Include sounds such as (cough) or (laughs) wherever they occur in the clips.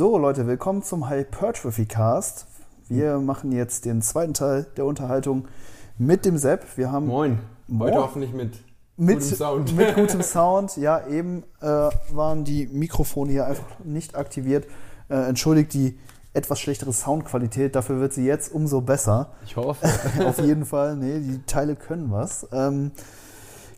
So, Leute, willkommen zum Hypertrophy Cast. Wir machen jetzt den zweiten Teil der Unterhaltung mit dem Sepp. Wir haben Moin. Moin. Heute hoffentlich mit, mit gutem Sound. Mit (laughs) gutem Sound. Ja, eben äh, waren die Mikrofone hier einfach nicht aktiviert. Äh, entschuldigt die etwas schlechtere Soundqualität. Dafür wird sie jetzt umso besser. Ich hoffe. (laughs) Auf jeden Fall. Nee, die Teile können was. Ähm,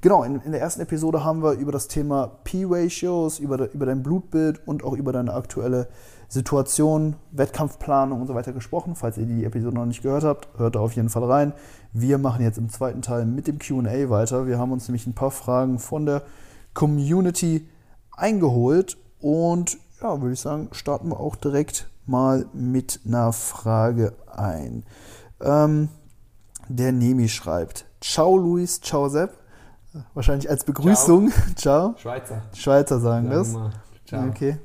genau, in, in der ersten Episode haben wir über das Thema P-Ratios, über, über dein Blutbild und auch über deine aktuelle Situation, Wettkampfplanung und so weiter gesprochen. Falls ihr die Episode noch nicht gehört habt, hört da auf jeden Fall rein. Wir machen jetzt im zweiten Teil mit dem QA weiter. Wir haben uns nämlich ein paar Fragen von der Community eingeholt und ja, würde ich sagen, starten wir auch direkt mal mit einer Frage ein. Ähm, der Nemi schreibt: Ciao Luis, ciao Sepp. Wahrscheinlich als Begrüßung. Ciao. (laughs) Schweizer. Schweizer sagen das. Ciao. Okay.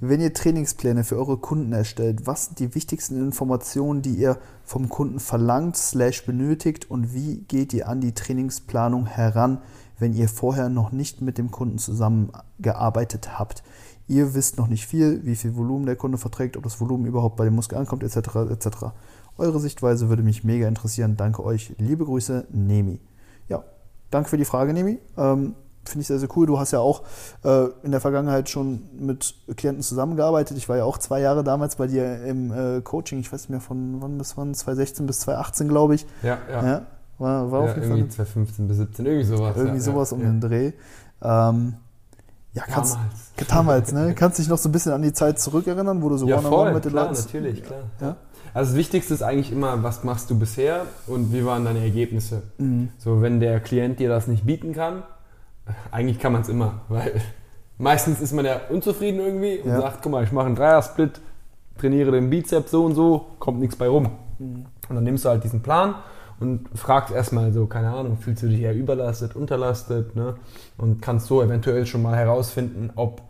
Wenn ihr Trainingspläne für eure Kunden erstellt, was sind die wichtigsten Informationen, die ihr vom Kunden verlangt, slash benötigt und wie geht ihr an die Trainingsplanung heran, wenn ihr vorher noch nicht mit dem Kunden zusammengearbeitet habt? Ihr wisst noch nicht viel, wie viel Volumen der Kunde verträgt, ob das Volumen überhaupt bei dem Muskel ankommt, etc. etc. Eure Sichtweise würde mich mega interessieren. Danke euch. Liebe Grüße, Nemi. Danke für die Frage, Nemi. Ähm, Finde ich sehr, sehr cool. Du hast ja auch äh, in der Vergangenheit schon mit Klienten zusammengearbeitet. Ich war ja auch zwei Jahre damals bei dir im äh, Coaching. Ich weiß nicht mehr von wann bis wann, 2016 bis 2018, glaube ich. Ja, ja. Ja, war, war ja auf jeden Fall irgendwie 2015 bis 17, irgendwie sowas. irgendwie ja, sowas um den Dreh. Ähm, ja, kannst, Damals. damals, ne? Kannst dich noch so ein bisschen an die Zeit zurückerinnern, wo du so Ja, one-on-one voll, mit den klar, Leuten. natürlich, klar. Ja? Also das Wichtigste ist eigentlich immer, was machst du bisher und wie waren deine Ergebnisse. Mhm. So, wenn der Klient dir das nicht bieten kann, eigentlich kann man es immer, weil meistens ist man ja unzufrieden irgendwie und Ja. sagt, guck mal, ich mache einen Dreier-Split, trainiere den Bizeps so und so, kommt nichts bei rum. Mhm. Und dann nimmst du halt diesen Plan und fragst erstmal so, keine Ahnung, fühlst du dich eher überlastet, unterlastet, ne? Und kannst so eventuell schon mal herausfinden, ob,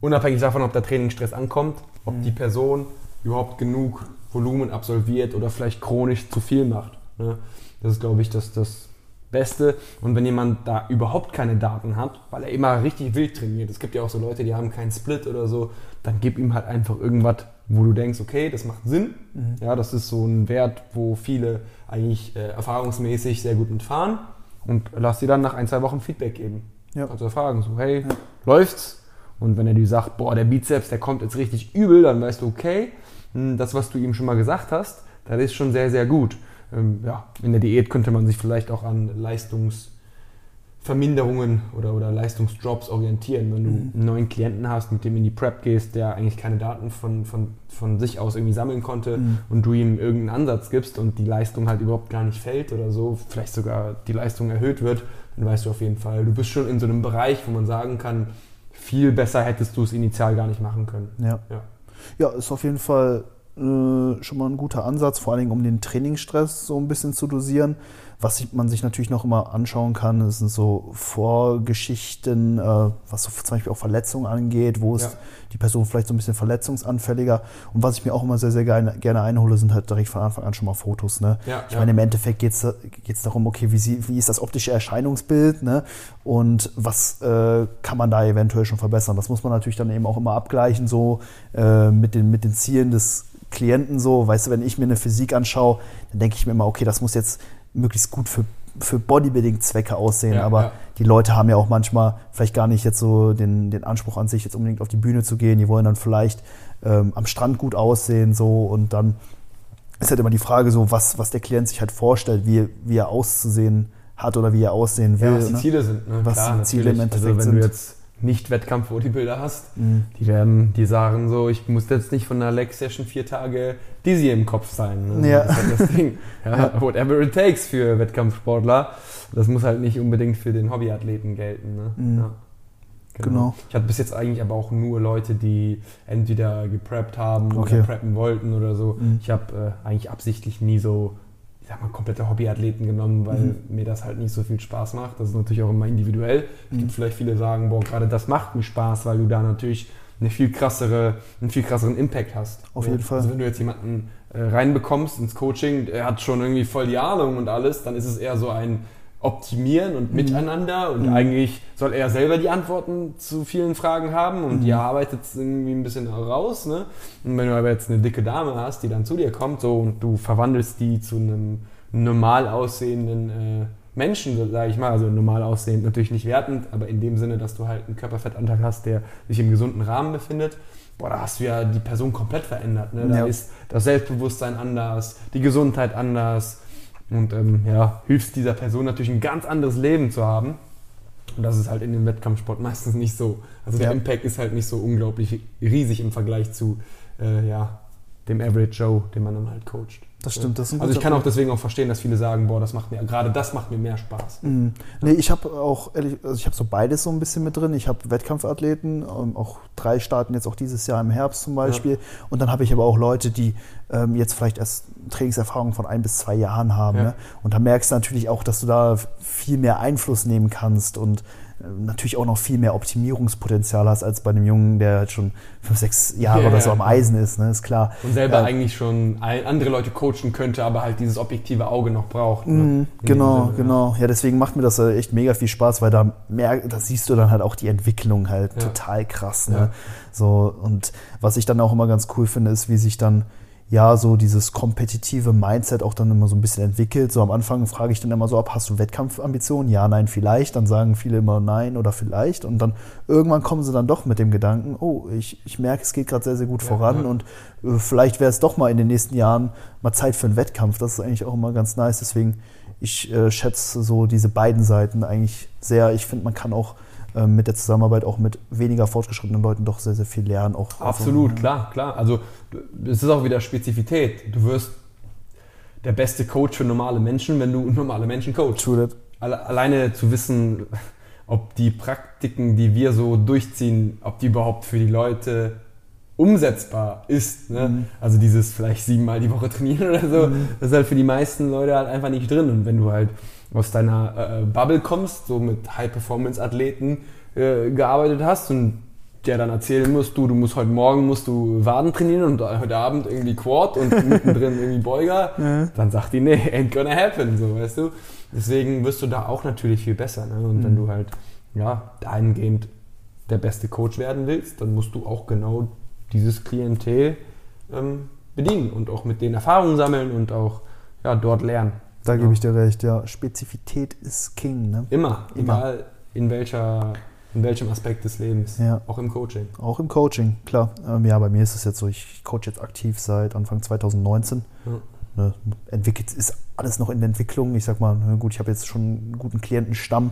unabhängig davon, ob der Trainingsstress ankommt, ob Mhm. die Person überhaupt genug Volumen absolviert oder vielleicht chronisch zu viel macht. Ne? Das ist, glaube ich, das, das Beste. Und wenn jemand da überhaupt keine Daten hat, weil er immer richtig wild trainiert, es gibt ja auch so Leute, die haben keinen Split oder so, dann gib ihm halt einfach irgendwas, wo du denkst, okay, das macht Sinn. Ja, das ist so ein Wert, wo viele eigentlich äh, erfahrungsmäßig sehr gut mitfahren. Und lass sie dann nach ein, zwei Wochen Feedback geben. Ja. Kannst du fragen, so, hey, läuft's? Und wenn er dir sagt, boah, der Bizeps, der kommt jetzt richtig übel, dann weißt du, okay, das, was du ihm schon mal gesagt hast, das ist schon sehr, sehr gut. Ähm, ja, in der Diät könnte man sich vielleicht auch an Leistungsverminderungen oder, oder Leistungsdrops orientieren. Wenn du einen neuen Klienten hast, mit dem in die Prep gehst, der eigentlich keine Daten von, von, von sich aus irgendwie sammeln konnte Mhm. und du ihm irgendeinen Ansatz gibst und die Leistung halt überhaupt gar nicht fällt oder so, vielleicht sogar die Leistung erhöht wird, dann weißt du auf jeden Fall, du bist schon in so einem Bereich, wo man sagen kann, viel besser hättest du es initial gar nicht machen können. Ja. Ja. Ja, ist auf jeden Fall äh, schon mal ein guter Ansatz, vor allen Dingen um den Trainingsstress so ein bisschen zu dosieren. Was man sich natürlich noch immer anschauen kann, das sind so Vorgeschichten, äh, was so zum Beispiel auch Verletzungen angeht, wo ist Ja. die Person vielleicht so ein bisschen verletzungsanfälliger. Und was ich mir auch immer sehr, sehr gerne, gerne einhole, sind halt direkt von Anfang an schon mal Fotos. Ne? Ja, ich meine, im Endeffekt geht es darum, okay, wie, sie, wie ist das optische Erscheinungsbild ne? und was äh, kann man da eventuell schon verbessern. Das muss man natürlich dann eben auch immer abgleichen, so äh, mit, den, mit den Zielen des Klienten. So, weißt du, wenn ich mir eine Physik anschaue, dann denke ich mir immer, okay, das muss jetzt möglichst gut für, für Bodybuilding-Zwecke aussehen. Ja, aber ja. die Leute haben ja auch manchmal vielleicht gar nicht jetzt so den, den Anspruch an sich, jetzt unbedingt auf die Bühne zu gehen. Die wollen dann vielleicht ähm, am Strand gut aussehen so und dann ist halt immer die Frage so, was, was der Klient sich halt vorstellt, wie, wie er auszusehen hat oder wie er aussehen will. Ja, was die ne? Ziele sind. Ne? Was Klar, die Ziele im natürlich. Endeffekt also, wenn du sind. jetzt nicht Wettkampf-Bodybuilder hast, Mhm. die werden, die sagen so, ich muss jetzt nicht von einer Leg-Session vier Tage dizzy im Kopf sein. Ne? Ja. Das ist halt das Ding. (laughs) Ja, Whatever it takes für Wettkampfsportler. Das muss halt nicht unbedingt für den Hobbyathleten gelten. Ne? Mhm. Ja. Genau. Ich hatte bis jetzt eigentlich aber auch nur Leute, die entweder gepreppt haben Okay. oder preppen wollten oder so. Mhm. Ich habe äh, eigentlich absichtlich nie so, ich sag mal, komplette Hobbyathleten genommen, weil Mhm. mir das halt nicht so viel Spaß macht. Das ist natürlich auch immer individuell. Es Mhm. gibt vielleicht viele, sagen, boah, gerade das macht mir Spaß, weil du da natürlich eine viel krassere, einen viel krasseren Impact hast. Auf jeden Fall. Also wenn du jetzt jemanden äh, reinbekommst ins Coaching, der hat schon irgendwie voll die Ahnung und alles, dann ist es eher so ein optimieren und miteinander und eigentlich soll er selber die Antworten zu vielen Fragen haben und die arbeitet es irgendwie ein bisschen raus. Ne? Und wenn du aber jetzt eine dicke Dame hast, die dann zu dir kommt so und du verwandelst die zu einem normal aussehenden äh, Menschen, sage ich mal, also normal aussehend natürlich nicht wertend, aber in dem Sinne, dass du halt einen Körperfettanteil hast, der sich im gesunden Rahmen befindet, boah, da hast du ja die Person komplett verändert. Ne? Da Ja. ist das Selbstbewusstsein anders, die Gesundheit anders und ähm, ja, hilfst dieser Person natürlich ein ganz anderes Leben zu haben. Und das ist halt in dem Wettkampfsport meistens nicht so. Also der Ja. Impact ist halt nicht so unglaublich riesig im Vergleich zu äh, ja, dem Average Joe, den man dann halt coacht. Das stimmt, das Also ich kann auch deswegen auch verstehen, dass viele sagen, boah, das macht mir, gerade das macht mir mehr Spaß. Mhm. Nee, ich habe auch, ehrlich, also ich habe so beides so ein bisschen mit drin. Ich habe Wettkampfathleten, ähm, auch drei starten jetzt auch dieses Jahr im Herbst zum Beispiel. Und dann habe ich aber auch Leute, die ähm, jetzt vielleicht erst Trainingserfahrung von ein bis zwei Jahren haben. Ja. Ne? Und da merkst du natürlich auch, dass du da viel mehr Einfluss nehmen kannst und natürlich auch noch viel mehr Optimierungspotenzial hast als bei einem Jungen, der halt schon fünf, sechs Jahre Ja, oder so ja, am. Eisen ist, ne? ist klar. Und selber Ja. eigentlich schon andere Leute coachen könnte, aber halt dieses objektive Auge noch braucht. ne? Mhm, Genau, Sinne, ja. genau. Ja, deswegen macht mir das äh, echt mega viel Spaß, weil da, mer da siehst du dann halt auch die Entwicklung halt Ja. total krass. Ne? Ja. So, und was ich dann auch immer ganz cool finde, ist, wie sich dann ja so dieses kompetitive Mindset auch dann immer so ein bisschen entwickelt. So am Anfang frage ich dann immer so ab, hast du Wettkampfambitionen? Ja, nein, vielleicht. Dann sagen viele immer nein oder vielleicht. Und dann irgendwann kommen sie dann doch mit dem Gedanken, oh, ich, ich merke, es geht gerade sehr, sehr gut Ja, voran ja. und äh, vielleicht wäre es doch mal in den nächsten Jahren mal Zeit für einen Wettkampf. Das ist eigentlich auch immer ganz nice. Deswegen, ich äh, schätze so diese beiden Seiten eigentlich sehr. Ich finde, man kann auch ähm, mit der Zusammenarbeit auch mit weniger fortgeschrittenen Leuten doch sehr, sehr viel lernen. Auch, Absolut, also, klar, klar. Also es ist auch wieder Spezifität. Du wirst der beste Coach für normale Menschen, wenn du (laughs) normale Menschen coachst. True that. Alle, alleine zu wissen, ob die Praktiken, die wir so durchziehen, ob die überhaupt für die Leute umsetzbar ist. Ne? Mhm. Also dieses vielleicht siebenmal die Woche trainieren oder so, das ist halt für die meisten Leute halt einfach nicht drin. Und wenn du halt aus deiner äh, Bubble kommst, so mit High-Performance-Athleten äh, gearbeitet hast und der dann erzählen musst, du, du musst heute Morgen musst du Waden trainieren und heute Abend irgendwie Quad und mittendrin irgendwie Beuger, (laughs) dann sagt die, nee, ain't gonna happen, so, weißt du. Deswegen wirst du da auch natürlich viel besser. Ne? Und wenn du halt, ja, dahingehend der beste Coach werden willst, dann musst du auch genau dieses Klientel ähm, bedienen und auch mit denen Erfahrungen sammeln und auch ja, dort lernen. Da Ja. gebe ich dir recht, ja. Spezifität ist King, ne? Immer, Immer. egal in, welcher, in welchem Aspekt des Lebens, Ja. auch im Coaching. Auch im Coaching, klar. Ähm, ja, bei mir ist es jetzt so, ich coach jetzt aktiv seit Anfang 2019. Ja. Ne, entwickelt ist alles noch in der Entwicklung. Ich sag mal, na gut, ich habe jetzt schon einen guten Klientenstamm,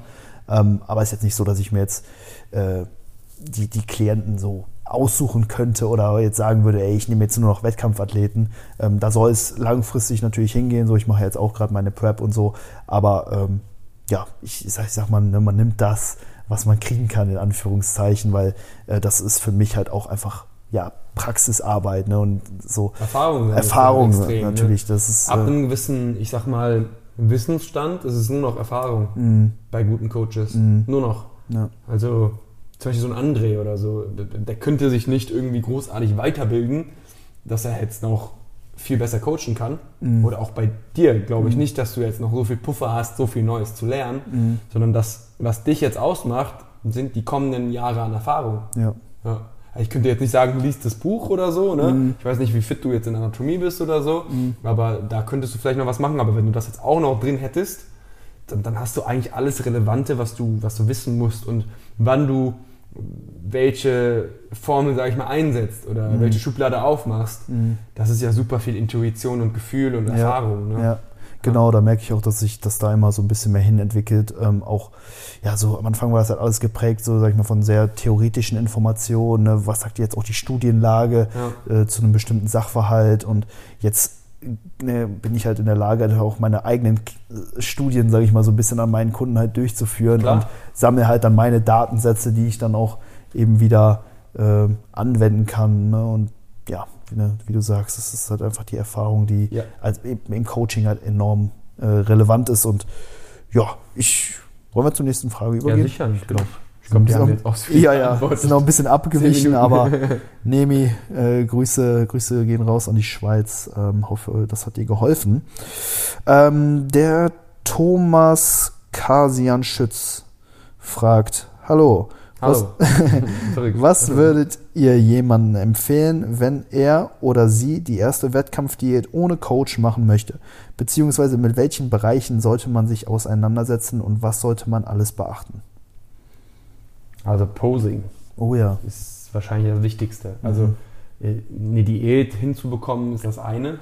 ähm, aber es ist jetzt nicht so, dass ich mir jetzt äh, die, die Klienten so aussuchen könnte oder jetzt sagen würde, ey, ich nehme jetzt nur noch Wettkampfathleten. Ähm, da soll es langfristig natürlich hingehen. So, ich mache jetzt auch gerade meine Prep und so, aber ähm, ja, ich sag, ich sag mal, ne, man nimmt das, was man kriegen kann, in Anführungszeichen, weil äh, das ist für mich halt auch einfach ja Praxisarbeit ne, und so Erfahrung. Erfahrung extrem, natürlich. Das ist Ne? Ab äh, einem gewissen, ich sag mal, Wissensstand ist es nur noch Erfahrung mh, bei guten Coaches. Mhm. Nur noch. ja. Also zum Beispiel so ein André oder so, der, der könnte sich nicht irgendwie großartig weiterbilden, dass er jetzt noch viel besser coachen kann. Mhm. Oder auch bei dir glaube ich nicht, dass du jetzt noch so viel Puffer hast, so viel Neues zu lernen, Mhm. sondern das, was dich jetzt ausmacht, sind die kommenden Jahre an Erfahrung. Ja. Ja. Ich könnte jetzt nicht sagen, du liest das Buch oder so, ne? Mhm. Ich weiß nicht, wie fit du jetzt in Anatomie bist oder so, aber da könntest du vielleicht noch was machen. Aber wenn du das jetzt auch noch drin hättest, dann, dann hast du eigentlich alles Relevante, was du, was du wissen musst und wann du welche Formel, sag ich mal, einsetzt oder Mhm. welche Schublade aufmachst. Das ist ja super viel Intuition und Gefühl und Erfahrung. Ne? Ja, genau, da merke ich auch, dass sich das da immer so ein bisschen mehr hin entwickelt. Ähm, auch, ja, so am Anfang war das halt alles geprägt, so sag ich mal, von sehr theoretischen Informationen. Ne? Was sagt jetzt auch die Studienlage äh, zu einem bestimmten Sachverhalt? Und jetzt bin ich halt in der Lage, halt auch meine eigenen äh, Studien, sage ich mal, so ein bisschen an meinen Kunden halt durchzuführen Klar. und sammle halt dann meine Datensätze, die ich dann auch eben wieder äh, anwenden kann. Ne? Und ja, wie, ne, wie du sagst, es ist halt einfach die Erfahrung, die Ja. als im Coaching halt enorm äh, relevant ist. Und ja, ich wollen wir zur nächsten Frage Ja, übergehen? sicher. Ich glaube, ich So glaub, ein die haben jetzt ausführlich Ja, ja, sind noch ein bisschen abgewichen, aber (laughs) Nemi, äh, Grüße, Grüße gehen raus an die Schweiz. Ähm, hoffe, das hat dir geholfen. Ähm, der Thomas Kasian Schütz fragt: Hallo. Hallo. (laughs) Was, was würdet ihr jemandem empfehlen, wenn er oder sie die erste Wettkampfdiät ohne Coach machen möchte? Beziehungsweise mit welchen Bereichen sollte man sich auseinandersetzen und was sollte man alles beachten? Also Posing. Oh ja. Ist wahrscheinlich das Wichtigste. Also mhm. eine Diät hinzubekommen ist das eine.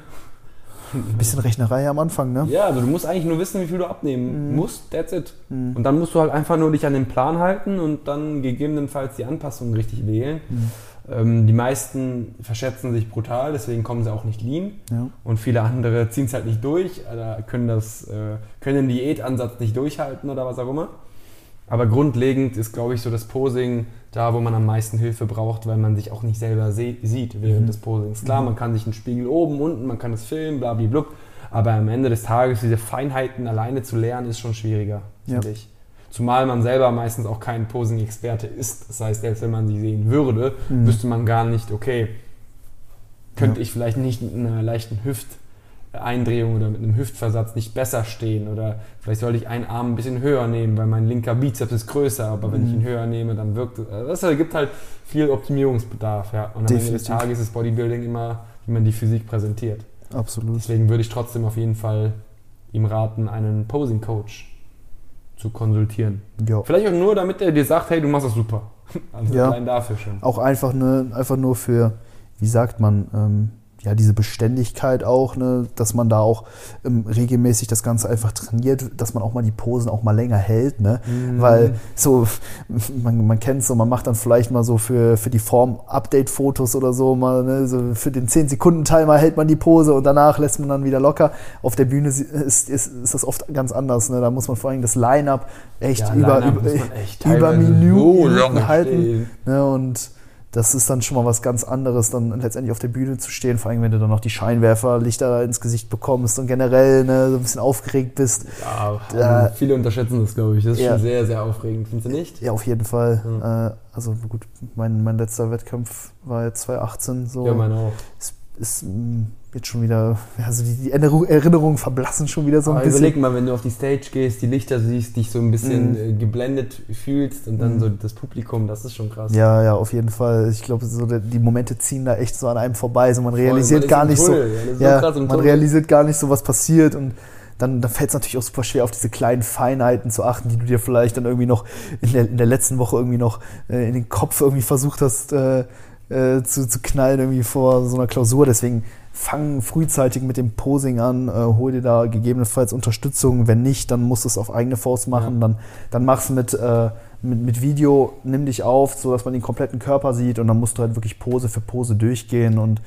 Ein bisschen Rechnerei am Anfang, ne? Ja, also du musst eigentlich nur wissen, wie viel du abnehmen mhm. musst, that's it. Mhm. Und dann musst du halt einfach nur dich an den Plan halten und dann gegebenenfalls die Anpassungen richtig wählen. Mhm. Ähm, die meisten verschätzen sich brutal, deswegen kommen sie auch nicht lean. Ja. Und viele andere ziehen es halt nicht durch oder können, das, äh, können den Diätansatz nicht durchhalten oder was auch immer. Aber grundlegend ist, glaube ich, so das Posing da, wo man am meisten Hilfe braucht, weil man sich auch nicht selber sieht während mhm. des Posings. Klar, mhm. man kann sich einen Spiegel oben, unten, man kann es filmen, blablablub. Aber am Ende des Tages diese Feinheiten alleine zu lernen, ist schon schwieriger, ja. finde ich. Zumal man selber meistens auch kein Posing-Experte ist. Das heißt, selbst wenn man sie sehen würde, mhm. wüsste man gar nicht, okay, könnte ja. ich vielleicht nicht mit einer leichten Hüft- Eindrehung oder mit einem Hüftversatz nicht besser stehen oder vielleicht sollte ich einen Arm ein bisschen höher nehmen, weil mein linker Bizeps ist größer, aber wenn ich ihn mhm. höher nehme, dann wirkt es. Also das gibt halt viel Optimierungsbedarf, ja. Und am Definitiv. Ende des Tages ist Bodybuilding immer, wie man die Physik präsentiert. Absolut. Deswegen würde ich trotzdem auf jeden Fall ihm raten, einen Posing Coach zu konsultieren. Ja. Vielleicht auch nur, damit er dir sagt, hey, du machst das super. (laughs) Also ja. allein dafür schon. Auch einfach, ne, einfach nur für, wie sagt man, ähm, ja, diese Beständigkeit auch, ne, dass man da auch ähm, regelmäßig das Ganze einfach trainiert, dass man auch mal die Posen auch mal länger hält, ne? Mhm. Weil so, (laughs) man, man kennt so, man macht dann vielleicht mal so für, für die Form Update-Fotos oder so, mal, ne, so für den 10-Sekunden-Timer hält man die Pose und danach lässt man dann wieder locker. Auf der Bühne ist, ist, ist das oft ganz anders, ne? Da muss man vor allem das Line-Up echt ja, über, Line über, echt über Minuten so halten. Ne? Und das ist dann schon mal was ganz anderes, dann letztendlich auf der Bühne zu stehen, vor allem wenn du dann noch die Scheinwerferlichter ins Gesicht bekommst und generell ne, so ein bisschen aufgeregt bist. Ja, da, viele unterschätzen das, glaube ich. Das ist ja. schon sehr, sehr aufregend, findest du nicht? Ja, auf jeden Fall. Äh, also gut, mein, mein letzter Wettkampf war jetzt 2018 so. Ja, meine auch. Ist, ist jetzt schon wieder, also die, Erinnerungen verblassen schon wieder so ein Aber bisschen. Überleg mal, wenn du auf die Stage gehst, die Lichter siehst, dich so ein bisschen mm. geblendet fühlst und dann mm. so das Publikum, das ist schon krass. Ja, ja, auf jeden Fall. Ich glaube, so die Momente ziehen da echt so an einem vorbei. So man realisiert man gar nicht so, ja, so man realisiert gar nicht so, was passiert und dann, dann fällt es natürlich auch super schwer, auf diese kleinen Feinheiten zu achten, die du dir vielleicht dann irgendwie noch in der, in der letzten Woche irgendwie noch äh, in den Kopf irgendwie versucht hast äh, äh, zu, zu knallen irgendwie vor so einer Klausur. Deswegen fang frühzeitig mit dem Posing an, äh, hol dir da gegebenenfalls Unterstützung. Wenn nicht, dann musst du es auf eigene Faust machen. Ja. Dann, dann mach's mit, äh, mit, mit Video, nimm dich auf, sodass man den kompletten Körper sieht und dann musst du halt wirklich Pose für Pose durchgehen und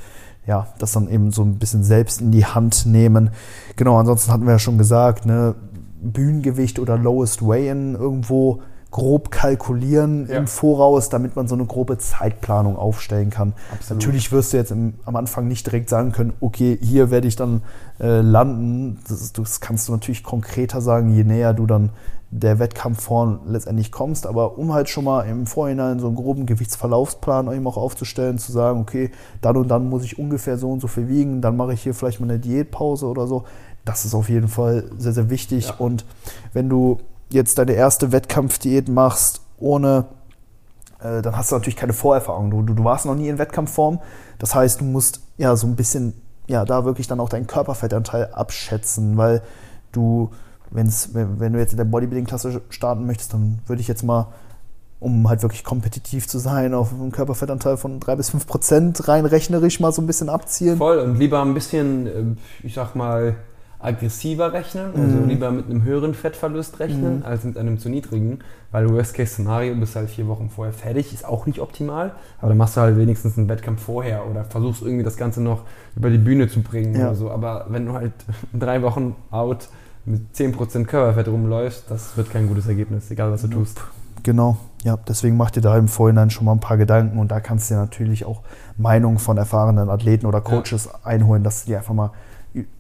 ja, das dann eben so ein bisschen selbst in die Hand nehmen. Genau, ansonsten hatten wir ja schon gesagt, ne, Bühnengewicht oder Lowest Weigh-In irgendwo grob kalkulieren ja. im Voraus, damit man so eine grobe Zeitplanung aufstellen kann. Absolut. Natürlich wirst du jetzt im, am Anfang nicht direkt sagen können, okay, hier werde ich dann äh, landen. Das, das, kannst du natürlich konkreter sagen, je näher du dann der Wettkampfform letztendlich kommst. Aber um halt schon mal im Vorhinein so einen groben Gewichtsverlaufsplan eben auch aufzustellen, zu sagen, okay, dann und dann muss ich ungefähr so und so viel wiegen, dann mache ich hier vielleicht mal eine Diätpause oder so. Das ist auf jeden Fall sehr, sehr wichtig. Ja. Und wenn du jetzt deine erste Wettkampfdiät machst, ohne, äh, dann hast du natürlich keine Vorerfahrung. Du, du, du warst noch nie in Wettkampfform. Das heißt, du musst ja so ein bisschen, ja, da wirklich dann auch deinen Körperfettanteil abschätzen, weil du, wenn's, wenn du jetzt in der Bodybuilding-Klasse starten möchtest, dann würde ich jetzt mal um halt wirklich kompetitiv zu sein, auf einen Körperfettanteil von 3 bis 5 Prozent rein rechnerisch mal so ein bisschen abzielen. Voll und lieber ein bisschen, äh, ich sag mal, aggressiver rechnen, also mhm. lieber mit einem höheren Fettverlust rechnen, mhm. als mit einem zu niedrigen, weil Worst-Case-Szenario bist halt vier Wochen vorher fertig, ist auch nicht optimal, aber dann machst du halt wenigstens einen Wettkampf vorher oder versuchst irgendwie das Ganze noch über die Bühne zu bringen ja. oder so, aber wenn du halt (laughs) drei Wochen out mit 10% Körperfett rumläufst, das wird kein gutes Ergebnis, egal was du nope. tust. Genau, ja, deswegen mach dir da im Vorhinein schon mal ein paar Gedanken und da kannst du dir natürlich auch Meinungen von erfahrenen Athleten oder Coaches ja. einholen, dass du dir einfach mal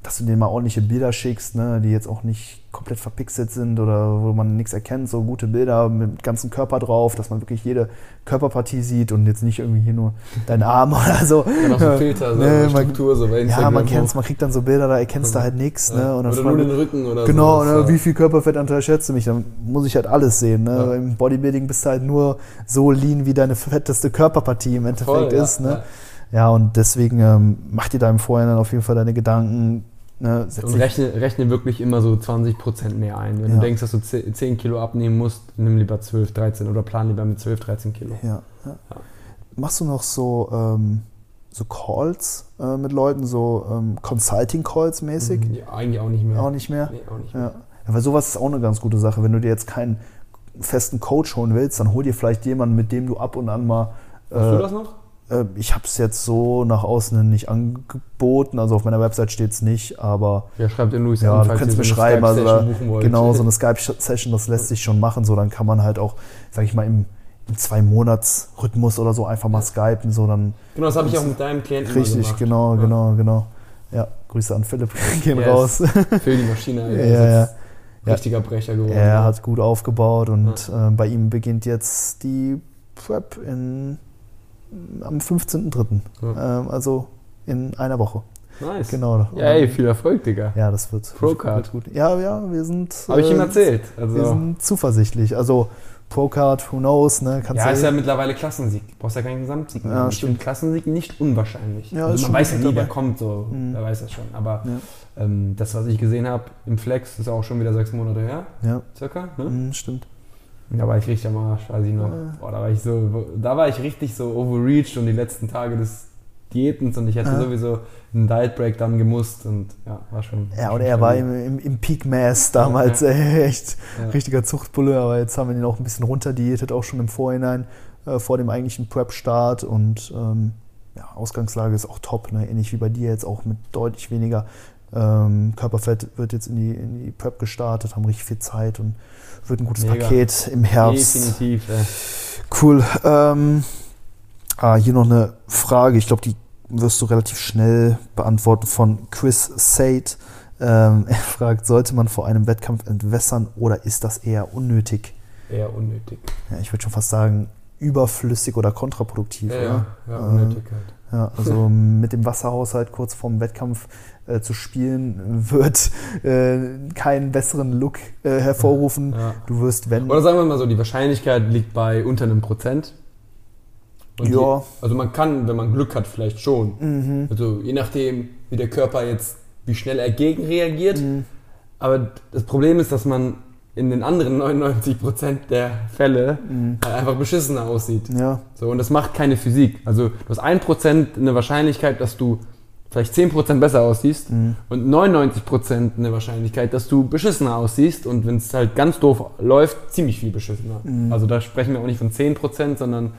dass du denen mal ordentliche Bilder schickst, ne, die jetzt auch nicht komplett verpixelt sind oder wo man nichts erkennt, so gute Bilder mit ganzem Körper drauf, dass man wirklich jede Körperpartie sieht und jetzt nicht irgendwie hier nur (laughs) deinen Arm oder so. Dann auch (laughs) so Filter, so Ne, Struktur, so bei Ja, Instagram man hoch. kennt's, man kriegt dann so Bilder, da erkennst du halt nichts. Ne, und dann oder nur den Rücken oder Genau, so. ne, wie viel Körperfettanteil schätzt du mich? Dann muss ich halt alles sehen. Ne? Ja. Im Bodybuilding bist du halt nur so lean, wie deine fetteste Körperpartie im Endeffekt Voll, ja, ist. Ne? Ja. und deswegen ähm, mach dir da im Vorhinein auf jeden Fall deine Gedanken. Ne? Und rechne, rechne wirklich immer so 20% mehr ein. Wenn Ja. du denkst, dass du 10 10 Kilo abnehmen musst, nimm lieber 12, 13 oder plan lieber mit 12, 13 Kilo. ja, ja. Ja. Machst du noch so, ähm, so Calls äh, mit Leuten, so ähm, Consulting-Calls mäßig? Ja, eigentlich auch nicht mehr. Auch nicht mehr? Nee, auch nicht mehr. Ja. weil sowas ist auch eine ganz gute Sache. Wenn du dir jetzt keinen festen Coach holen willst, dann hol dir vielleicht jemanden, mit dem du ab und an mal. Hast äh, du das noch? Äh, Ich habe es jetzt so nach außen hin nicht angeboten, also auf meiner Website steht es nicht, aber Ja, schreibt in Luis ja, an, du kannst mir so schreiben, also da, genau, so eine Skype-Session, das lässt sich schon machen, so dann kann man halt auch, sag ich mal, im, im Zwei-Monats-Rhythmus oder so einfach mal skypen, so dann Genau, das habe ich auch mit deinem Klienten richtig, gemacht. genau, Ja. genau, genau. Ja, Grüße an Philipp, (laughs) gehen Yes. raus. Für die Maschine. Alter. (laughs) Ja, ja. Ja. Richtiger Brecher geworden. Er hat gut aufgebaut und äh, bei ihm beginnt jetzt die Prep in, am 15.03. Ja. Ähm, also in einer Woche. Nice. Genau. Ja, ey, viel Erfolg, Digga. Ja, das wird, Procard. gut. Ja, ja, wir sind. Habe ich ihm äh, erzählt. Wir Also, sind zuversichtlich. Also Procard, who knows, ne? Kannst ja, ist ja mittlerweile Klassensieg. Du brauchst ja keinen Gesamtsieg. Ja, stimmt. Klassensieg nicht unwahrscheinlich. Ja, also man weiß ja nie, wer kommt, so. Mhm. Wer weiß das schon. Aber Ja. ähm, das, was ich gesehen habe im Flex, ist auch schon wieder sechs Monate her, ja, circa. Ne? mhm, stimmt. Da war ich richtig am Arsch, weiß ich noch. Ja. Boah, da war ich so, da war ich richtig so overreached und die letzten Tage des Diätens und ich hätte Ja. sowieso einen Diet Break dann gemusst und ja, war schon. Ja, und er war im, im, im Peak Mass damals Ja. äh, (laughs) echt richtiger Zuchtbulle, aber jetzt haben wir ihn auch ein bisschen runterdiätet, auch schon im Vorhinein, äh, vor dem eigentlichen Prep-Start und ähm, ja, Ausgangslage ist auch top, ne? ähnlich wie bei dir jetzt auch mit deutlich weniger ähm, Körperfett wird jetzt in die, in die Prep gestartet, haben richtig viel Zeit und wird ein gutes Mega. Paket im Herbst. Definitiv. Ey. Cool. Ähm, ah, hier noch eine Frage. Ich glaube, die wirst du relativ schnell beantworten von Chris Said. Ähm, (laughs) er fragt, sollte man vor einem Wettkampf entwässern oder ist das eher unnötig? Eher unnötig. Ja, ich würde schon fast sagen, überflüssig oder kontraproduktiv. Ja, ja, ja Ähm, unnötig halt. Ja, also (laughs) mit dem Wasserhaushalt kurz vorm Wettkampf äh, zu spielen, wird äh, keinen besseren Look äh, hervorrufen. Ja. Du wirst, wenn. Oder sagen wir mal so, die Wahrscheinlichkeit liegt bei unter einem Prozent. Und Ja. Die, also man kann, wenn man Glück hat, vielleicht schon. Mhm. Also je nachdem, wie der Körper jetzt, wie schnell er gegenreagiert. Mhm. Aber das Problem ist, dass man in den anderen 99% der Fälle Mhm. halt einfach beschissener aussieht. Ja, So, und das macht keine Physik. Also du hast 1% eine Wahrscheinlichkeit, dass du vielleicht 10% besser aussiehst Mhm. und 99% eine Wahrscheinlichkeit, dass du beschissener aussiehst und wenn es halt ganz doof läuft, ziemlich viel beschissener. Mhm. Also da sprechen wir auch nicht von 10%, sondern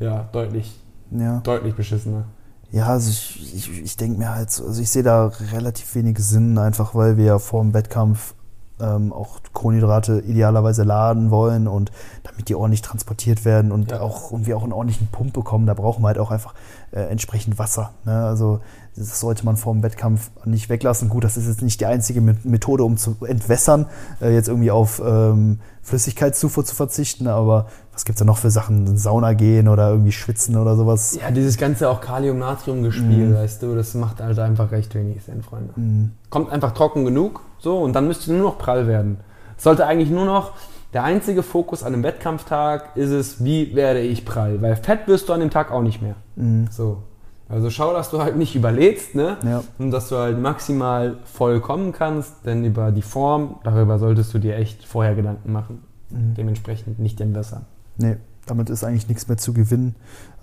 ja, deutlich, ja. deutlich beschissener. Ja, also ich, ich, ich denke mir halt, so- also ich sehe da relativ wenig Sinn, einfach weil wir ja vor dem Wettkampf ähm, auch Kohlenhydrate idealerweise laden wollen und damit die ordentlich transportiert werden und Ja. auch und wir auch einen ordentlichen Pump bekommen, da brauchen wir halt auch einfach äh, entsprechend Wasser. Ne? Also das sollte man vor dem Wettkampf nicht weglassen. Gut, das ist jetzt nicht die einzige Me- Methode, um zu entwässern, äh, jetzt irgendwie auf ähm, Flüssigkeitszufuhr zu verzichten, aber was gibt es da noch für Sachen? Sauna gehen oder irgendwie schwitzen oder sowas? Ja, dieses ganze auch Kalium-Natrium-Gespiel, Mhm. weißt du, das macht halt einfach recht wenig Sinn, Freunde. Mhm. Kommt einfach trocken genug, so, und dann müsste nur noch prall werden. Es sollte eigentlich nur noch, der einzige Fokus an einem Wettkampftag ist es, wie werde ich prall? Weil fett wirst du an dem Tag auch nicht mehr. Mhm. So. Also schau, dass du halt nicht überlädst, ne? Ja. Und dass du halt maximal voll kommen kannst, denn über die Form, darüber solltest du dir echt vorher Gedanken machen. Mhm. Dementsprechend nicht den besser. Nee, damit ist eigentlich nichts mehr zu gewinnen.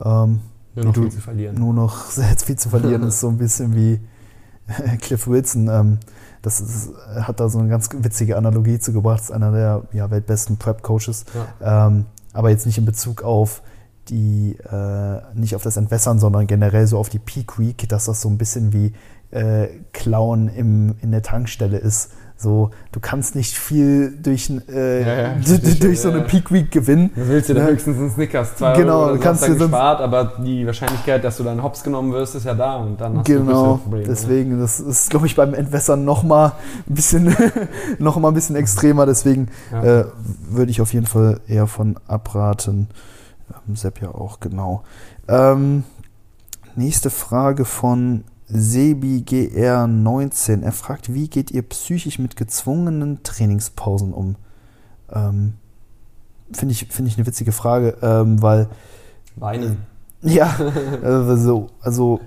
Ähm, Nur noch Du- viel zu verlieren. nur noch (laughs) sehr viel zu verlieren (laughs) ist so ein bisschen wie (laughs) Cliff Wilson. Ähm, das ist, hat da so eine ganz witzige Analogie zu gebracht. ist einer der ja, weltbesten Prep-Coaches. Ja. Ähm, aber jetzt nicht in Bezug auf die, äh, nicht auf das Entwässern, sondern generell so auf die Peak Week, dass das so ein bisschen wie äh, Klauen im, in der Tankstelle ist. So, du kannst nicht viel durch, äh, Ja, ja, (laughs) durch, durch so eine. Peak Week gewinnen. Du willst dir dann Ja. höchstens einen Snickers, zwei Genau, Euro oder du kannst sonst- gespart, aber die Wahrscheinlichkeit, dass du dann hops genommen wirst, ist ja da und dann hast du Genau, größere Probleme. deswegen, das ist, glaube ich, beim Entwässern nochmal ein bisschen, (laughs) noch mal ein bisschen extremer, deswegen äh, würde ich auf jeden Fall eher von abraten. Ähm, Sepp ja auch, genau. Ähm, nächste Frage von Sebi GR19. Er fragt, wie geht ihr psychisch mit gezwungenen Trainingspausen um? Ähm, Finde ich, find ich eine witzige Frage, ähm, weil Weinen. ja, (laughs) äh, so, also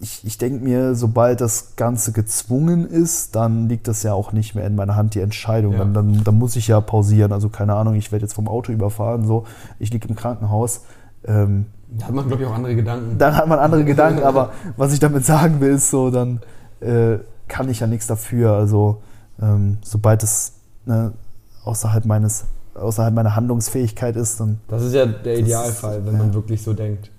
ich, ich denke mir, sobald das Ganze gezwungen ist, dann liegt das ja auch nicht mehr in meiner Hand, die Entscheidung. Ja. Dann, dann, dann muss ich ja pausieren. Also keine Ahnung, ich werde jetzt vom Auto überfahren, so, ich liege im Krankenhaus. Ähm, Da hat man, glaube ich, auch andere Gedanken. dann hat man andere Gedanken, (laughs) aber was ich damit sagen will, ist so, dann äh, kann ich ja nichts dafür. Also ähm, sobald es ne, außerhalb meines, außerhalb meiner Handlungsfähigkeit ist, dann Das ist ja der Idealfall, ist- wenn man ja. wirklich so denkt.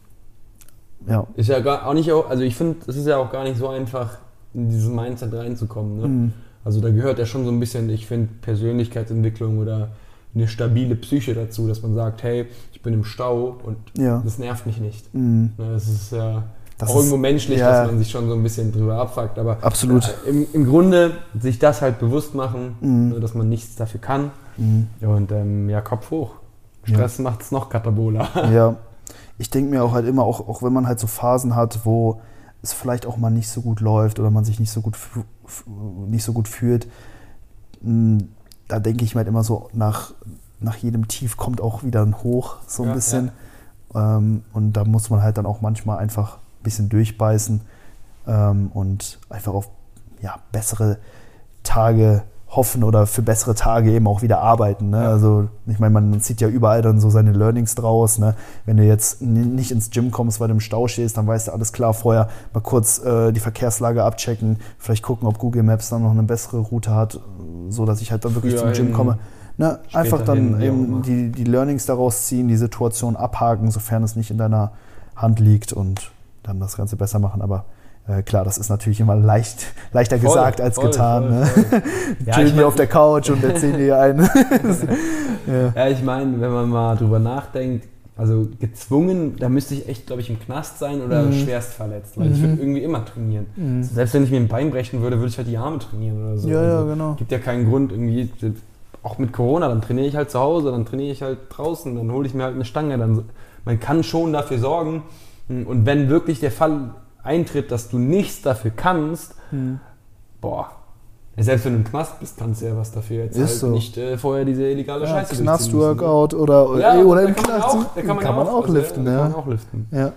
ja. Ist ja gar auch nicht, auch- also ich finde, es ist ja auch gar nicht so einfach, in dieses Mindset reinzukommen. Ne? Mhm. Also da gehört ja schon so ein bisschen, ich finde, Persönlichkeitsentwicklung oder eine stabile Psyche dazu, dass man sagt, hey, ich bin im Stau und Ja. das nervt mich nicht. Mhm. Ne, Das ist ja Das auch ist- irgendwo menschlich, ja. dass man sich schon so ein bisschen drüber abfuckt. Aber Absolut. äh, im, im Grunde sich das halt bewusst machen, Mhm. ne, dass man nichts dafür kann. Mhm. Und ähm, ja, Kopf hoch. Ja. Stress macht es noch kataboler. (laughs) Ja, ich denke mir auch halt immer, auch, auch wenn man halt so Phasen hat, wo es vielleicht auch mal nicht so gut läuft oder man sich nicht so gut, nicht so gut fühlt, mh, da denke ich mir halt immer so, nach, nach jedem Tief kommt auch wieder ein Hoch, so ein Ja, bisschen. Ähm, und da muss man halt dann auch manchmal einfach ein bisschen durchbeißen ähm, und einfach auf ja, bessere Tage hoffen oder für bessere Tage eben auch wieder arbeiten. Ne? Ja. Also ich meine, man zieht ja überall dann so seine Learnings draus. Ne? Wenn du jetzt nicht ins Gym kommst, weil du im Stau stehst, dann weißt du alles klar vorher mal kurz äh, die Verkehrslage abchecken, vielleicht gucken, ob Google Maps dann noch eine bessere Route hat, so dass ich halt dann wirklich zum Gym komme. Ne? Einfach dann eben die, die Learnings daraus ziehen, die Situation abhaken, sofern es nicht in deiner Hand liegt und dann das Ganze besser machen. Aber klar, das ist natürlich immer leicht, leichter Voll, gesagt als voll, getan. voll, ne? voll. (laughs) Ja, Chillen mein- auf der Couch und erzählen dir ein. (laughs) ja. Ja, ich meine, wenn man mal drüber nachdenkt, also gezwungen, da müsste ich echt, glaube ich, im Knast sein oder Mhm. schwerst verletzt, weil ich würde irgendwie immer trainieren. Mhm. Selbst wenn ich mir ein Bein brechen würde, würde ich halt die Arme trainieren oder so. Ja, ja, also, genau. Gibt ja keinen Grund irgendwie, auch mit Corona, dann trainiere ich halt zu Hause, dann trainiere ich halt draußen, dann hole ich mir halt eine Stange. Dann, man kann schon dafür sorgen. Und wenn wirklich der Fall eintritt, dass du nichts dafür kannst, Mhm. boah, selbst wenn du im Knast bist, kannst du ja was dafür jetzt Ist halt so. nicht äh, vorher diese illegale Ja, Scheiße müssen, ne? Knast-Workout oder, Ja, oder da im kann man Knast. auch, da kann man, ja auch, also, liften. Ja. Kann man auch liften. Ja. Ja.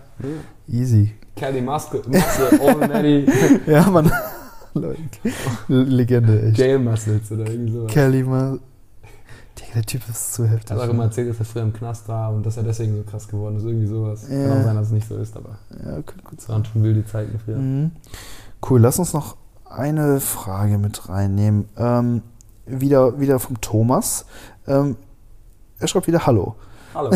Easy. Kelly Maske, Maske (laughs) Ja, man. (laughs) Leute, Legende, echt. Jail Muscles oder irgendwie sowas. Kelly mal. Der Typ ist zu heftig. Er hat auch immer erzählt, dass er früher im Knast war und dass er deswegen so krass geworden ist. Irgendwie sowas. Ja. Kann auch sein, dass es nicht so ist, aber Ja, könnte gut es waren schon wilde Zeiten früher. Mhm. Cool, lass uns noch eine Frage mit reinnehmen. Ähm, wieder, wieder vom Thomas. Ähm, er schreibt wieder Hallo. Hallo.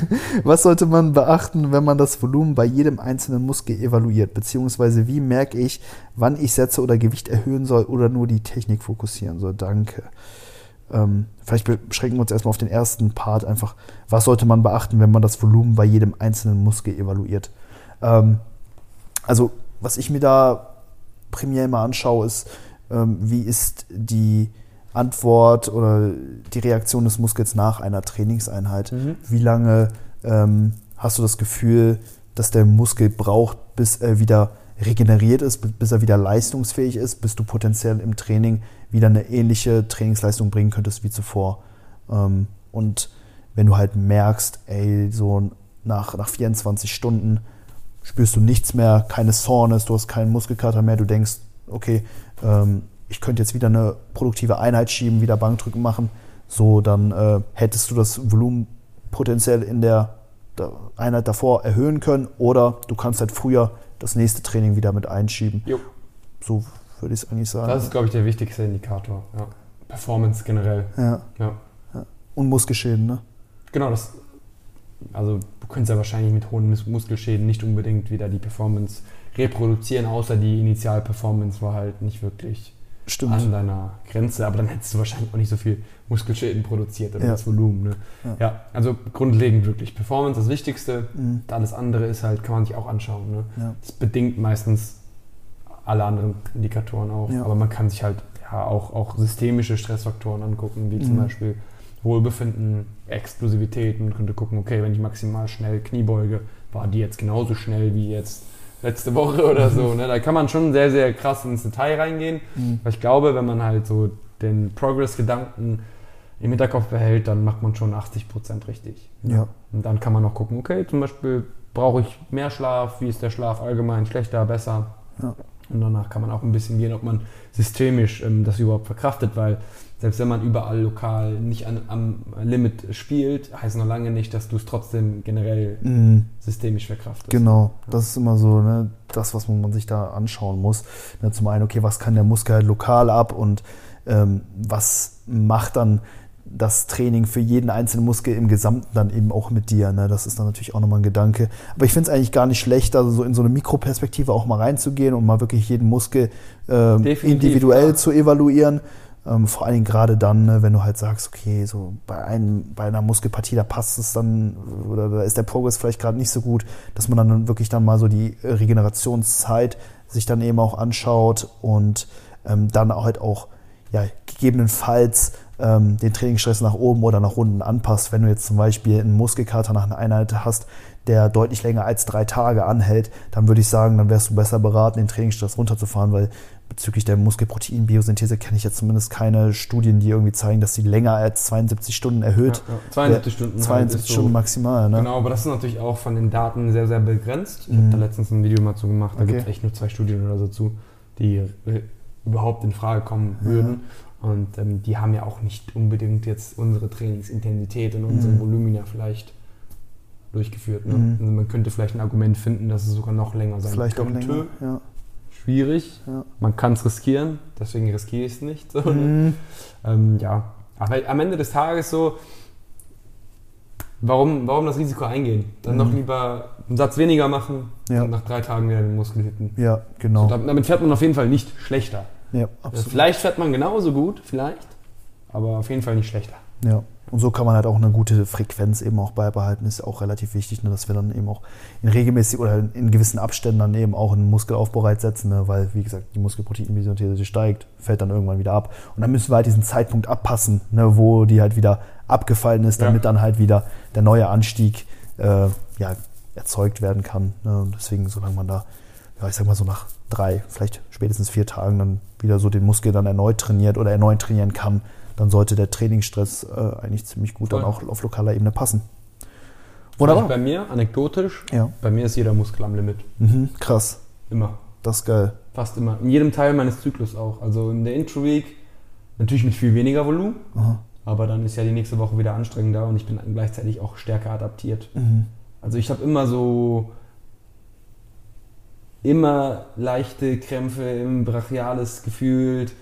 (laughs) Was sollte man beachten, wenn man das Volumen bei jedem einzelnen Muskel evaluiert? Beziehungsweise wie merke ich, wann ich Sätze oder Gewicht erhöhen soll oder nur die Technik fokussieren soll? Danke. Ähm, vielleicht beschränken wir uns erstmal auf den ersten Part einfach. Was sollte man beachten, wenn man das Volumen bei jedem einzelnen Muskel evaluiert? Ähm, also, was ich mir da primär mal anschaue, ist, ähm, wie ist die Antwort oder die Reaktion des Muskels nach einer Trainingseinheit? Mhm. Wie lange ähm, hast du das Gefühl, dass der Muskel braucht, bis er wieder regeneriert ist, bis er wieder leistungsfähig ist, bis du potenziell im Training wieder eine ähnliche Trainingsleistung bringen könntest wie zuvor? Ähm, und wenn du halt merkst, ey, so nach, nach 24 Stunden spürst du nichts mehr, keine Soreness, du hast keinen Muskelkater mehr, du denkst, okay, ähm, ich könnte jetzt wieder eine produktive Einheit schieben, wieder Bankdrücken machen, so dann äh, hättest du das Volumen potenziell in der, der Einheit davor erhöhen können oder du kannst halt früher das nächste Training wieder mit einschieben. Jo. So würde ich es eigentlich sagen. Das ist, glaube ich, der wichtigste Indikator. Ja. Performance generell. ja. Ja. Und Muskelschäden, ne? Genau, das. Also, du könntest ja wahrscheinlich mit hohen Mus Muskelschäden nicht unbedingt wieder die Performance reproduzieren, außer die Initialperformance war halt nicht wirklich Stimmt. an deiner Grenze, aber dann hättest du wahrscheinlich auch nicht so viel Muskelschäden produziert oder Ja. das Volumen. Ne? Ja. Ja. also grundlegend wirklich Performance das Wichtigste. Mhm. Alles andere ist halt, kann man sich auch anschauen. Ne? Ja. Das bedingt meistens alle anderen Indikatoren auch, aber man kann sich halt ja auch, auch systemische Stressfaktoren angucken, wie zum Mhm. Beispiel Wohlbefinden, Explosivität. Man könnte gucken, okay, wenn ich maximal schnell Knie beuge, war die jetzt genauso schnell wie jetzt letzte Woche oder so. Ne? Da kann man schon sehr, sehr krass ins Detail reingehen. Mhm. Weil ich glaube, wenn man halt so den Progress-Gedanken im Hinterkopf behält, dann macht man schon 80% richtig. Ja. Und dann kann man noch gucken, okay, zum Beispiel brauche ich mehr Schlaf, wie ist der Schlaf allgemein, schlechter, besser. Ja. Und danach kann man auch ein bisschen gehen, ob man systemisch ähm, das überhaupt verkraftet, weil selbst wenn man überall lokal nicht an, am Limit spielt, heißt noch lange nicht, dass du es trotzdem generell Mhm. systemisch verkraftest. Genau, das ist immer so ne, das, was man sich da anschauen muss. Ne, zum einen, okay, was kann der Muskel halt lokal ab und ähm, was macht dann das Training für jeden einzelnen Muskel im Gesamten dann eben auch mit dir. Ne? Das ist dann natürlich auch nochmal ein Gedanke. Aber ich finde es eigentlich gar nicht schlecht, also so in so eine Mikroperspektive auch mal reinzugehen und mal wirklich jeden Muskel ähm, individuell ja. zu evaluieren. Ähm, vor allen Dingen gerade dann, ne, wenn du halt sagst, okay, so bei, einem, bei einer Muskelpartie, da passt es dann, oder da ist der Progress vielleicht gerade nicht so gut, dass man dann wirklich dann mal so die Regenerationszeit sich dann eben auch anschaut und ähm, dann halt auch ja, gegebenenfalls ähm, den Trainingsstress nach oben oder nach unten anpasst. Wenn du jetzt zum Beispiel einen Muskelkater nach einer Einheit hast, der deutlich länger als drei Tage anhält, dann würde ich sagen, dann wärst du besser beraten, den Trainingsstress runterzufahren, weil bezüglich der Muskelproteinbiosynthese kenne ich jetzt zumindest keine Studien, die irgendwie zeigen, dass sie länger als 72 Stunden erhöht. Ja, ja. 72 Stunden. halt 72 ist so- Stunden maximal, ne? Genau, aber das ist natürlich auch von den Daten sehr, sehr begrenzt. Ich Mhm. habe da letztens ein Video mal zu gemacht, da Okay. gibt es echt nur zwei Studien oder so zu, die äh, überhaupt in Frage kommen würden. Und ähm, die haben ja auch nicht unbedingt jetzt unsere Trainingsintensität und unsere Mhm. Volumina vielleicht durchgeführt. Ne? Mhm. Also man könnte vielleicht ein Argument finden, dass es sogar noch länger sein Vielleicht auch könnte. länger. Ja. Schwierig. Ja. Man kann es riskieren, deswegen riskiere ich es nicht. So, ne? Mhm. Ähm, ja, aber am Ende des Tages so, warum, warum das Risiko eingehen? Dann Mhm. noch lieber einen Satz weniger machen Ja. und nach drei Tagen wieder den Muskel hitten. ja, genau. So, damit fährt man auf jeden Fall nicht schlechter. Ja, absolut. Vielleicht fährt man genauso gut, vielleicht, aber auf jeden Fall nicht schlechter. Ja, und so kann man halt auch eine gute Frequenz eben auch beibehalten. Ist auch relativ wichtig, ne, dass wir dann eben auch in regelmäßig oder in gewissen Abständen dann eben auch einen Muskelaufbau setzen, ne, weil, wie gesagt, die Muskelproteinbiosynthese steigt, fällt dann irgendwann wieder ab. Und dann müssen wir halt diesen Zeitpunkt abpassen, ne, wo die halt wieder abgefallen ist, damit Ja. dann halt wieder der neue Anstieg äh, ja, erzeugt werden kann. Ne. Und deswegen, solange man da, ja, ich sag mal so nach drei, vielleicht spätestens vier Tagen dann wieder so den Muskel dann erneut trainiert oder erneut trainieren kann, dann sollte der Trainingsstress äh, eigentlich ziemlich gut Voll. dann auch auf lokaler Ebene passen. Wunderbar. Bei mir, anekdotisch, Ja. bei mir ist jeder Muskel am Limit. Mhm, krass. Immer. Das ist geil. Fast immer. In jedem Teil meines Zyklus auch. Also in der Intro-Week natürlich mit viel weniger Volumen, Aha. aber dann ist ja die nächste Woche wieder anstrengender und ich bin gleichzeitig auch stärker adaptiert. Mhm. Also ich habe immer so immer leichte Krämpfe im Brachialis gefühlt,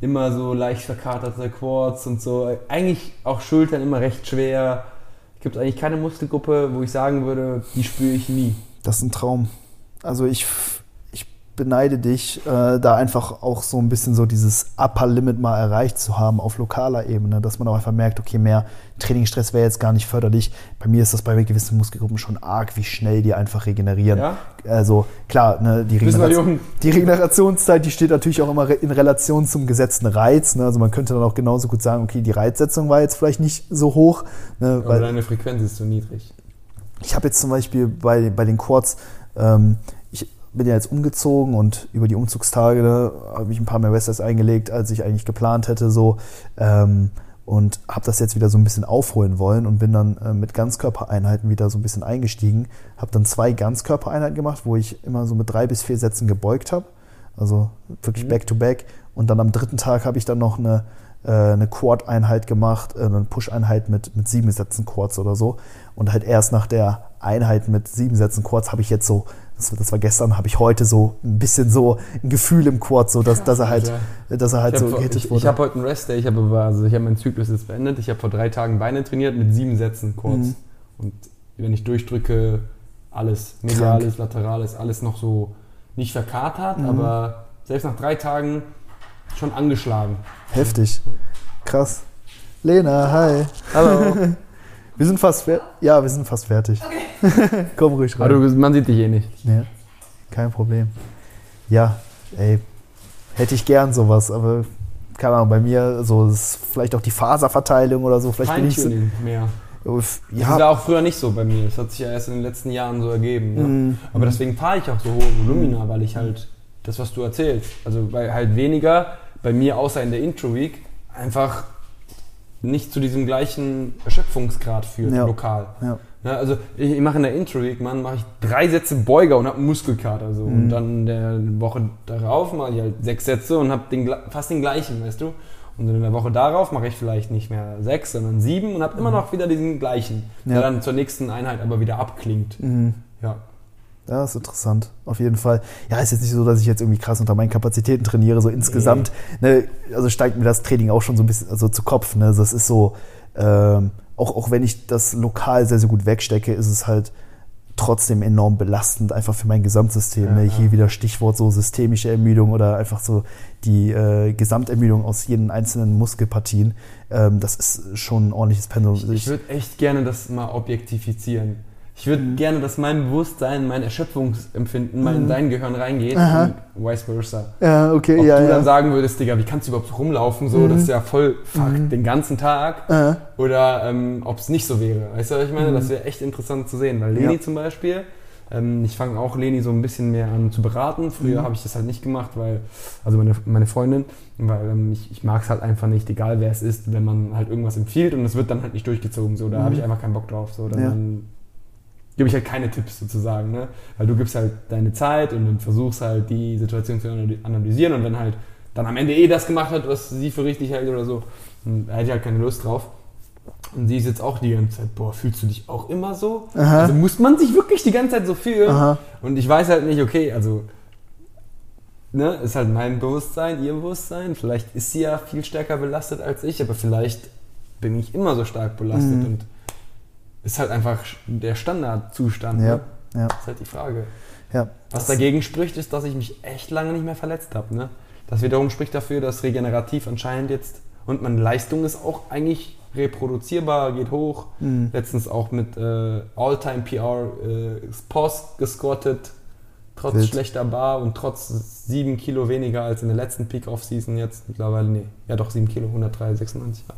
immer so leicht verkaterte Quads und so. Eigentlich auch Schultern immer recht schwer. Es gibt eigentlich keine Muskelgruppe, wo ich sagen würde, die spüre ich nie. Das ist ein Traum. Also ich beneide dich, äh, da einfach auch so ein bisschen so dieses Upper Limit mal erreicht zu haben auf lokaler Ebene, dass man auch einfach merkt, okay, mehr Trainingsstress wäre jetzt gar nicht förderlich. Bei mir ist das bei gewissen Muskelgruppen schon arg, wie schnell die einfach regenerieren. Ja? Also klar, ne, die, Regeneration, die Regenerationszeit, die steht natürlich auch immer in Relation zum gesetzten Reiz. Ne? Also man könnte dann auch genauso gut sagen, okay, die Reizsetzung war jetzt vielleicht nicht so hoch, ne, weil deine Frequenz ist zu niedrig. ich habe jetzt zum Beispiel bei, bei den Quads, ähm, bin ja jetzt umgezogen und über die Umzugstage ne, habe ich ein paar mehr Westers eingelegt, als ich eigentlich geplant hätte. So, ähm, und habe das jetzt wieder so ein bisschen aufholen wollen und bin dann äh, mit Ganzkörpereinheiten wieder so ein bisschen eingestiegen. Habe dann zwei Ganzkörpereinheiten gemacht, wo ich immer so mit drei bis vier Sätzen gebeugt habe. Also wirklich Mhm. back-to-back. Und dann am dritten Tag habe ich dann noch eine, äh, eine Quad-Einheit gemacht, äh, eine Push-Einheit mit, mit sieben Sätzen Quads oder so. Und halt erst nach der Einheit mit sieben Sätzen Quads habe ich jetzt so, das, war- das war gestern, habe ich heute so ein bisschen so ein Gefühl im Quad, so dass, dass er halt, dass er halt Ich so habe gehittet ich, wurde. ich hab heute einen Rest-Day, ich habe also ich habe meinen Zyklus jetzt beendet. Ich habe vor drei Tagen Beine trainiert mit sieben Sätzen kurz. Mhm. Und wenn ich durchdrücke, alles, mediales, laterales, alles noch so nicht verkatert, Mhm. aber selbst nach drei Tagen schon angeschlagen. Heftig. Krass. Lena, hi. Hallo. (laughs) Wir sind fast fertig. Ja, wir sind fast fertig. (laughs) Komm ruhig Aber rein. du, man sieht dich eh nicht. Ja, kein Problem. Ja, ey, hätte ich gern sowas, aber keine Ahnung, bei mir so ist vielleicht auch die Faserverteilung oder so. Vielleicht bin ich so, mehr. Das ja, war auch früher nicht so bei mir. Das hat sich ja erst in den letzten Jahren so ergeben. Ne? Mhm. Aber deswegen fahre ich auch so hohe Volumina, weil ich halt das, was du erzählst, also weil halt weniger bei mir außer in der Intro-Week einfach nicht zu diesem gleichen Erschöpfungsgrad führt, Ja. lokal. ja, Ja, also ich, mache in der Intro-Week, Mann, mache ich drei Sätze Beuger und habe einen Muskelkater. So. Mhm. Und dann in der Woche darauf mache ich halt sechs Sätze und habe den, fast den gleichen, weißt du. Und in der Woche darauf mache ich vielleicht nicht mehr sechs, sondern sieben und habe immer noch wieder diesen gleichen, der dann zur nächsten Einheit aber wieder abklingt. mhm. Ja. Ja, ist interessant, auf jeden Fall. Ja, ist jetzt nicht so, dass ich jetzt irgendwie krass unter meinen Kapazitäten trainiere, so insgesamt, ne, also steigt mir das Training auch schon so ein bisschen also zu Kopf, ne, das ist so, ähm, auch, auch wenn ich das lokal sehr, sehr gut wegstecke, ist es halt trotzdem enorm belastend, einfach für mein Gesamtsystem. Ja, ne? ja. Hier wieder Stichwort so systemische Ermüdung oder einfach so die äh, Gesamtermüdung aus jeden einzelnen Muskelpartien. Ähm, das ist schon ein ordentliches Pensum. Ich, ich würde echt gerne das mal objektifizieren. Ich würde Mhm. gerne, dass mein Bewusstsein, mein Erschöpfungsempfinden mal in dein Gehirn reingeht Aha. und vice versa. ja, okay, Ob ja, du ja. dann sagen würdest, Digga, wie kannst du überhaupt rumlaufen? So, das ist ja voll fuck den ganzen Tag. äh, Oder ähm, ob es nicht so wäre. Weißt du, was ich meine? Das wäre echt interessant zu sehen. Weil Leni Mhm. Ja. zum Beispiel, ähm, ich fange auch Leni so ein bisschen mehr an zu beraten. Früher Mhm. habe ich das halt nicht gemacht, weil, also meine, meine Freundin, weil ähm, ich, ich mag es halt einfach nicht, egal wer es ist, wenn man halt irgendwas empfiehlt und es wird dann halt nicht durchgezogen. So, da habe ich einfach keinen Bock drauf. So, dann, Mhm. Ja. dann gebe ich halt keine Tipps sozusagen. Ne? Weil du gibst halt deine Zeit und dann versuchst halt die Situation zu analy- analysieren und wenn halt dann am Ende eh das gemacht hat, was sie für richtig hält oder so, dann hätte ich halt keine Lust drauf. Und sie ist jetzt auch die ganze Zeit, boah, fühlst du dich auch immer so? Aha. Also muss man sich wirklich die ganze Zeit so fühlen? Aha. Und ich weiß halt nicht, okay, also, ne, ist halt mein Bewusstsein, ihr Bewusstsein. Vielleicht ist sie ja viel stärker belastet als ich, aber vielleicht bin ich immer so stark belastet Mhm. und ist halt einfach der Standardzustand. Ja, Ne? ja, Das ist halt die Frage. ja. Was dagegen spricht, ist, dass ich mich echt lange nicht mehr verletzt habe. Ne? Das wiederum spricht dafür, dass regenerativ anscheinend jetzt und meine Leistung ist auch eigentlich reproduzierbar, geht hoch. Mhm. Letztens auch mit äh, All-Time PR äh, Post gescottet, trotz Wild. schlechter Bar und trotz sieben Kilo weniger als in der letzten Peak-Off-Season jetzt mittlerweile. Nee, ja doch sieben Kilo, 103, 96. Ja.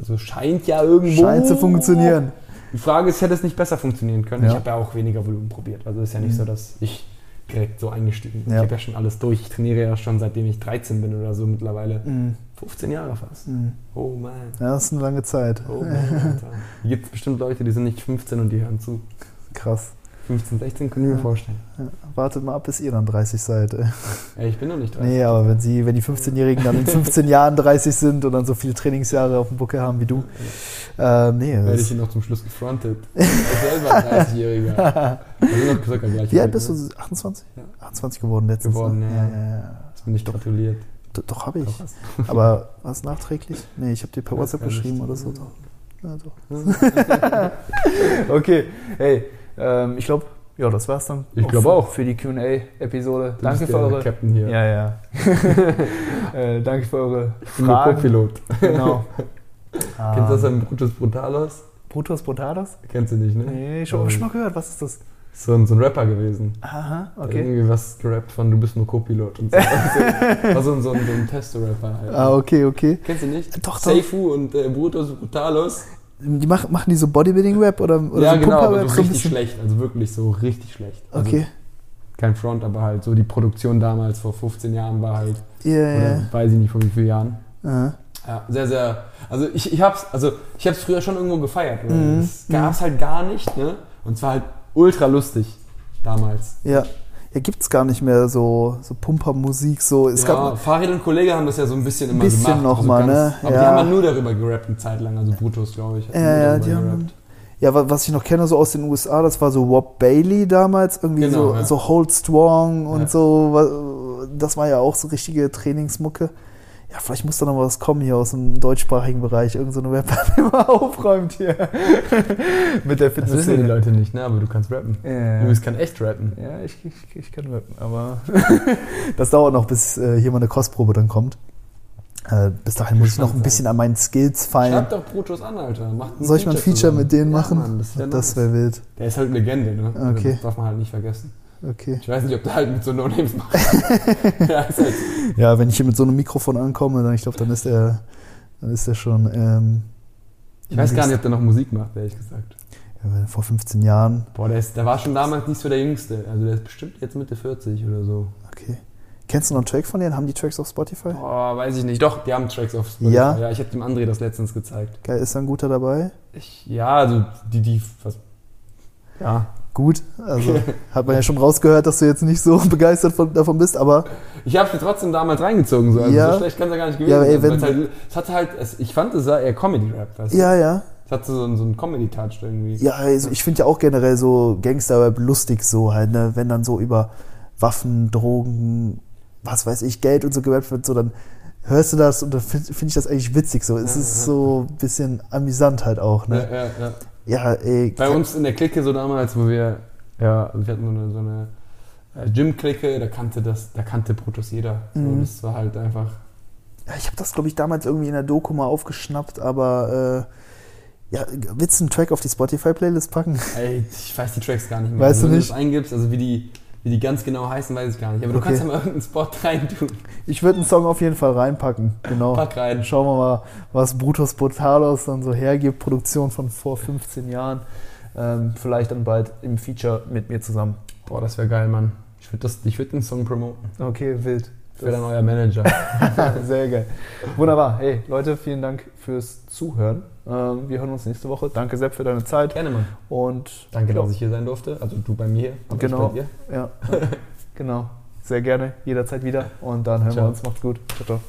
Also scheint ja irgendwo. Scheint zu funktionieren. Die Frage ist, hätte es nicht besser funktionieren können? Ja. Ich habe ja auch weniger Volumen probiert. Also ist ja nicht Mhm. so, dass ich direkt so eingestiegen bin. Ja. Ich habe ja schon alles durch. Ich trainiere ja schon seitdem ich 13 bin oder so mittlerweile. Mhm. 15 Jahre fast. Mhm. Oh man. Ja, das ist eine lange Zeit. Oh man. Hier gibt es bestimmt Leute, die sind nicht 15 und die hören zu. Krass. 15, 16 können mir Ja. vorstellen. Ja, wartet mal ab, bis ihr dann 30 seid. ey. Ich bin noch nicht 30. Nee, aber wenn, sie, wenn die 15-Jährigen dann in (laughs) 15 Jahren 30 sind und dann so viele Trainingsjahre auf dem Buckel haben wie du. Äh, nee, Werde ich hier noch zum Schluss gefrontet. (laughs) Ich selber 30-Jähriger. Wir sind noch circa gleich wie alt bist ne? du? 28? Ja. 28 geworden letztens. Geworden, ne? ja. ja. Das bin ich gratuliert. D- Doch, habe ich. Doch? (laughs) Aber was nachträglich? Nee, ich habe dir per WhatsApp geschrieben oder so. Doch. Ja, doch. okay, hey, ähm, ich glaube, ja, das war's dann. Ich glaub für- auch. Für die QA-Episode. Danke bist für der eure. Captain hier. Ja, ja. (laughs) äh, danke für eure Ich bin der Fragen. Co-Pilot. Genau. (laughs) Kennst du das ein Brutus Brutalos? Brutus Brutalos? Kennst du nicht, ne? Nee, schon, Ähm, schon mal gehört. Was ist das? So ein, so ein Rapper gewesen. Aha, Der okay. Irgendwie was gerappt von Du bist nur Co-Pilot und so. War (laughs) so ein, so ein, so ein Testo-Rapper halt. Ah, okay, okay. Kennst du nicht? Doch, doch. Seifu und äh, Brutus Brutalos. Die machen, machen die so Bodybuilding-Rap oder, oder ja, so genau, aber so richtig schlecht. Also wirklich so richtig schlecht. Also Okay. Kein Front, aber halt so die Produktion damals vor 15 Jahren war halt, Ja, ja. oder weiß ich nicht vor wie vielen Jahren. Aha. Ja, sehr, sehr. Also ich, ich hab's, also ich hab's früher schon irgendwo gefeiert. weil Mhm, Das gab's halt gar nicht, ne? Und es war halt ultra lustig damals. Ja. Ja, gibt's gar nicht mehr so, so Pumper-Musik. So. Es ja, gab, Farid und Kollege haben das ja so ein bisschen immer Bisschen gemacht. noch mal, ganz- ne? Aber Ja. die haben nur darüber gerappt eine Zeit lang, also Brutus, glaube ich. Ja, ja, die haben- gerappt. ja, wa- was ich noch kenne, so aus den USA, das war so Wop Bailey damals, irgendwie Genau, so, ja. so Hold Strong und so. Das war ja auch so richtige Trainingsmucke. Ja, vielleicht muss da noch was kommen hier aus dem deutschsprachigen Bereich. Irgend so eine Rapper, (laughs) der mal aufräumt hier. (laughs) Mit der Das wissen die. Leute nicht, ne? Aber du kannst rappen. Ja, Du kann echt rappen. ja ich, ich, ich kann rappen, aber (laughs) das dauert noch, bis äh, hier mal eine Kostprobe dann kommt. Äh, bis dahin muss ich noch ein bisschen an meinen Skills feilen. Schreib doch Brutus an, Alter. Soll ich mal ein Feature zusammen. mit denen Ja, machen? Mann, das das wäre wild. Der ist halt Legende, ne? Okay. Das darf man halt nicht vergessen. Okay. Ich weiß nicht, ob der halt mit so No-Names macht. (laughs) ja, ist halt Ja, wenn ich hier mit so einem Mikrofon ankomme, dann ich glaube, dann ist der, dann ist der schon. Ähm, ich weiß gar nicht, ob der noch Musik macht, ehrlich gesagt. ja, vor 15 Jahren. Boah, der, ist, der war schon damals nicht so der Jüngste. Also der ist bestimmt jetzt Mitte 40 oder so. Okay. Kennst du noch einen Track von denen? Haben die Tracks auf Spotify? Boah, weiß ich nicht. Doch, die haben Tracks auf Spotify. Ja? Ja, ich habe dem André das letztens gezeigt. Geil, ist da ein guter dabei? Ich, ja, also die, die, was, ja. Gut, also (laughs) hat man ja schon rausgehört, dass du jetzt nicht so (laughs) begeistert von, davon bist, aber Ich habe sie trotzdem damals reingezogen, so. Also Ja. so schlecht kann es ja gar nicht gewesen Ja, ey, sein. halt, es hatte halt, es, ich fand, es eher Comedy-Rap, weißt du? ja, ja. Es hatte so, einen- so einen Comedy-Touch irgendwie. Ja, also ich finde ja auch generell so Gangster-Rap lustig so halt, ne? wenn dann so über Waffen, Drogen, was weiß ich, Geld und so gerappt wird, so dann hörst du das und dann finde find ich das eigentlich witzig so. Es Ja, ist ja. so ein bisschen amüsant halt auch, Ja, ne? ja, ja. Ja, ey. Bei uns in der Clique so damals, wo wir, ja, wir hatten so eine, so eine äh, Gym-Clique, da kannte das, da kannte Brutus jeder. So, Mhm. Das war halt einfach. Ja, ich habe das, glaube ich, damals irgendwie in der Doku mal aufgeschnappt, aber äh, ja, willst du einen Track auf die Spotify-Playlist packen? Ey, ich weiß die Tracks gar nicht mehr. Weißt also, du wenn nicht? du das eingibst, also wie die, wie die ganz genau heißen, weiß ich gar nicht. Aber du Okay. kannst ja mal irgendeinen Spot reintun. Ich würde einen Song auf jeden Fall reinpacken, genau. Pack rein. Schauen wir mal, was Brutus Brutalos dann so hergibt. Produktion von vor 15 Jahren. Ähm, vielleicht dann bald im Feature mit mir zusammen. Boah, das wäre geil, Mann. Ich würde würd den Song promoten. Okay, wild. Ich wäre dann euer Manager. (laughs) Sehr geil. Wunderbar. Hey, Leute, vielen Dank fürs Zuhören. Ähm, wir hören uns nächste Woche. Danke, Sepp, für deine Zeit. Gerne, Mann. Und Danke, dass ich hier sein durfte. Also du bei mir, aber Genau. ich bei dir. Ja, ja, genau. Sehr gerne, jederzeit wieder. Und dann hören Ciao. wir uns. Macht's gut. Ciao, ciao.